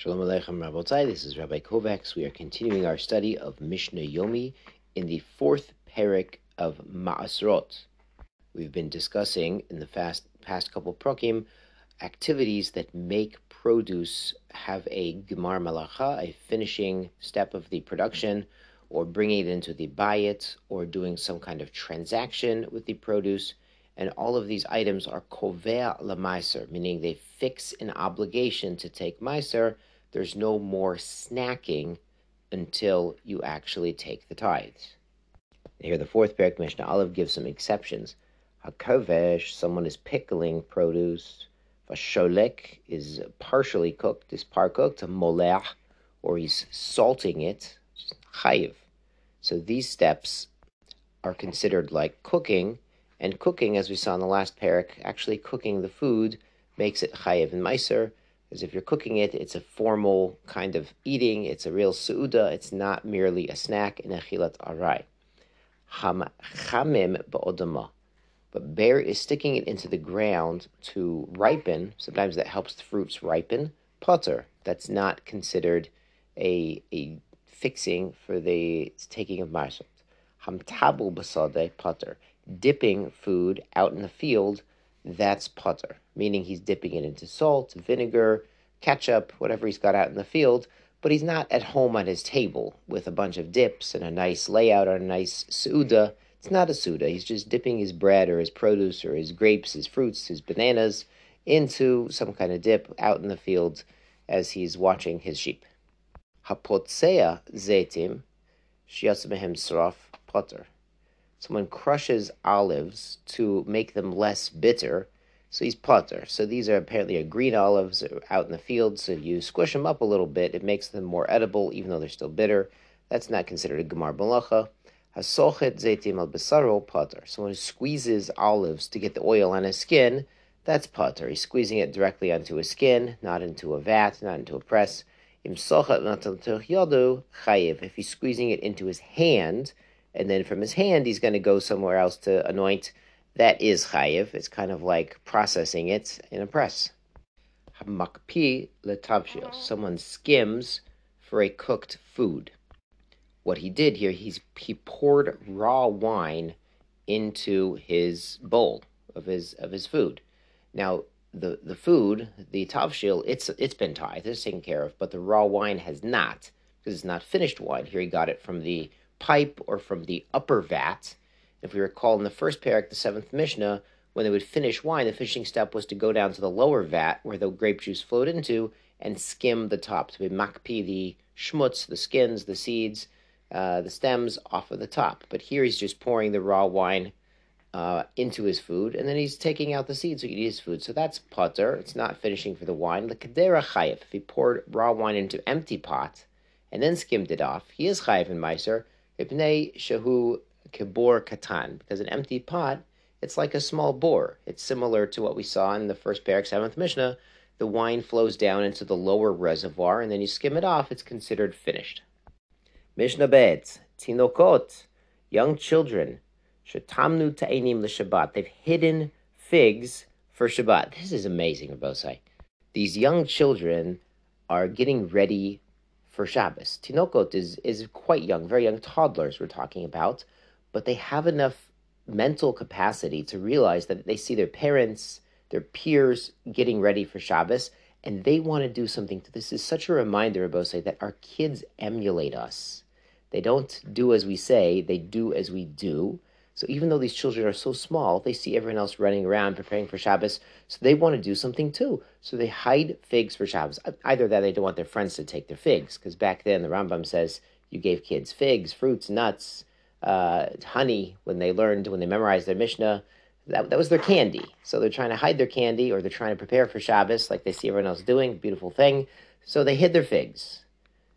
Shalom Aleichem Rabotai, this is Rabbi Kovacs. We are continuing our study of Mishnah Yomi in the fourth parak of Ma'asrot. We've been discussing in the fast, past couple prokim activities that make produce have a Gemar Malacha, a finishing step of the production, or bringing it into the bayit, or doing some kind of transaction with the produce. And all of these items are kovea lemaiser, meaning they fix an obligation to take meiser there's no more snacking until you actually take the tithes. Here, the fourth parak Mishnah Aleph gives some exceptions. Hakovesh, someone is pickling produce. Vasholek is partially cooked, is par cooked. Molech, or he's salting it. Chayiv. So these steps are considered like cooking, and cooking, as we saw in the last parak, actually cooking the food makes it chayiv and meiser. Because if you're cooking it, it's a formal kind of eating. It's a real su'uda. It's not merely a snack in a chilat arai. Chamim ba'odama. But bear is sticking it into the ground to ripen. Sometimes that helps the fruits ripen. Potter. That's not considered a, a fixing for the taking of ma'asrot. Hamtabu basade potter. Dipping food out in the field that's potter, meaning he's dipping it into salt, vinegar, ketchup, whatever he's got out in the field, but he's not at home on his table with a bunch of dips and a nice layout or a nice suda. It's not a suda. He's just dipping his bread or his produce or his grapes, his fruits, his bananas into some kind of dip out in the field as he's watching his sheep. Hapotsea zetim shiasmehem sraf potter someone crushes olives to make them less bitter, so he's potter. So these are apparently green olives out in the field, so you squish them up a little bit, it makes them more edible, even though they're still bitter. That's not considered a gemar malacha. Hasochet zeitim al besaro potter. Someone who squeezes olives to get the oil on his skin, that's potter. He's squeezing it directly onto his skin, not into a vat, not into a press. If he's squeezing it into his hand, and then from his hand he's going to go somewhere else to anoint. That is chayiv. It's kind of like processing it in a press. Hamakpi letavshil. Someone skims for a cooked food. What he did here, he's he poured raw wine into his bowl of his of his food. Now the the food, the tavshil, it's it's been tithed, it's taken care of, but the raw wine has not because it's not finished wine. Here he got it from the pipe or from the upper vat. If we recall in the first parak, the seventh Mishnah, when they would finish wine, the finishing step was to go down to the lower vat where the grape juice flowed into and skim the top. To be makpi the schmutz, the skins, the seeds, uh, the stems off of the top. But here he's just pouring the raw wine uh, into his food, and then he's taking out the seeds so he can eat his food. So that's putter. It's not finishing for the wine. The kadera chayef. If he poured raw wine into empty pot and then skimmed it off, he is chayef in meiser Ipnei Shahu kibor katan, because an empty pot, it's like a small bore. It's similar to what we saw in the first parak, seventh Mishnah. The wine flows down into the lower reservoir, and then you skim it off. It's considered finished. Mishnah bet tinokot, young children, shetamnu ta'enim l'Shabbat. They've hidden figs for Shabbat. This is amazing, Rabosai. These young children are getting ready for Shabbos. Tinokot is, is quite young, very young toddlers we're talking about, but they have enough mental capacity to realize that they see their parents, their peers getting ready for Shabbos, and they want to do something. This is such a reminder, Abose, that our kids emulate us. They don't do as we say, they do as we do. So even though these children are so small, they see everyone else running around preparing for Shabbos, so they want to do something too. So they hide figs for Shabbos. Either that, they don't want their friends to take their figs, because back then the Rambam says you gave kids figs, fruits, nuts, uh, honey when they learned, when they memorized their Mishnah. That, that was their candy. So they're trying to hide their candy, or they're trying to prepare for Shabbos, like they see everyone else doing. Beautiful thing. So they hid their figs.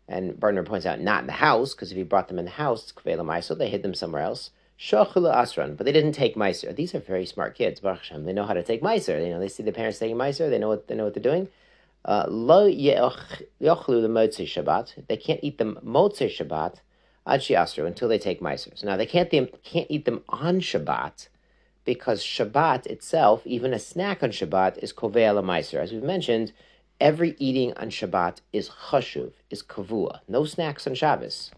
And Barner points out, not in the house, because if you brought them in the house, it's so they hid them somewhere else. Shachula Asran, but they didn't take Meiser. These are very smart kids, Baruch Hashem. They know how to take Meiser. You know, they see the parents taking Meiser. They know what they know what they're doing. Uh, lo yochlu the Motzei Shabbat. They can't eat the Motzei Shabbat ad Asru until they take Meiser. So now they can't they can't eat them on Shabbat because Shabbat itself, even a snack on Shabbat, is kovea Meiser. As we've mentioned, every eating on Shabbat is chashuv, is kavua. No snacks on Shabbos.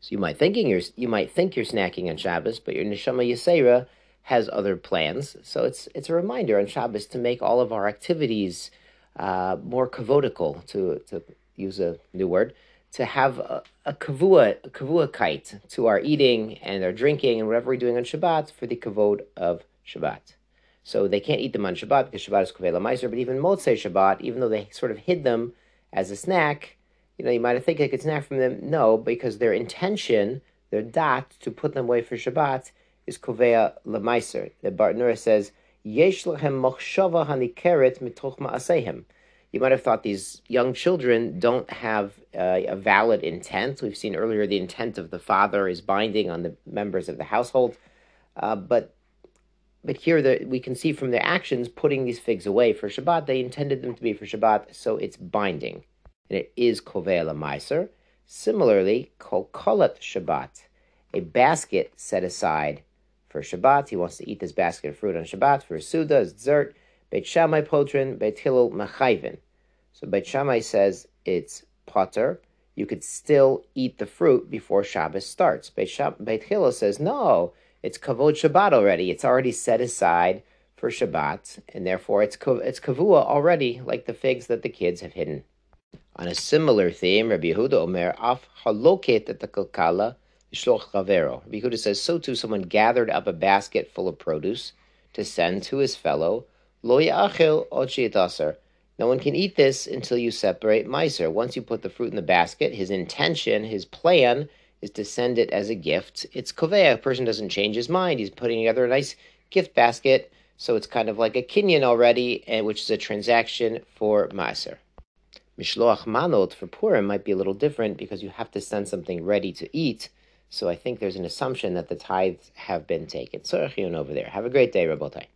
So you might thinking you're you might think you're snacking on Shabbos, but your neshama yisera has other plans. So it's it's a reminder on Shabbos to make all of our activities uh, more kavodical, to to use a new word, to have a, a kavua a kavua kite to our eating and our drinking and whatever we're doing on Shabbat for the kavod of Shabbat. So they can't eat them on Shabbat because Shabbat is Kovela Meiser, but even Motzei Shabbat, even though they sort of hid them as a snack, you know, you might have think they could snack from them. No, because their intention, their da'at, to put them away for Shabbat is Kovea Lemeiser. The Bartanura says, Yesh lehem machshava hanikeret. You might have thought these young children don't have uh, a valid intent. We've seen earlier the intent of the father is binding on the members of the household, uh, but but here the, we can see from their actions putting these figs away for Shabbat, they intended them to be for Shabbat, so it's binding. And it is Kovea Meiser. Similarly, Kalkalat Shabbat, a basket set aside for Shabbat. He wants to eat this basket of fruit on Shabbat for Suda, dessert. Beit Shammai Potrin, Beit Hillel Machayvin. So Beit Shammai says it's potter. You could still eat the fruit before Shabbos starts. Beit, Shab- Beit Hillel says no it's kavod Shabbat already. It's already set aside for Shabbat, and therefore it's it's kavua already, like the figs that the kids have hidden. On a similar theme, Rabbi Yehuda Omer af haloket the kalkala shloch chavero. Rabbi Yehuda says so too. Someone gathered up a basket full of produce to send to his fellow. Lo yachil no one can eat this until you separate miser. Once you put the fruit in the basket, his intention, his plan is to send it as a gift. It's kovea. A person doesn't change his mind. He's putting together a nice gift basket. So it's kind of like a kinyan already, which is a transaction for maaser. Mishloach manot for Purim might be a little different because you have to send something ready to eat. So I think there's an assumption that the tithes have been taken. So over there. Have a great day, Rabotai.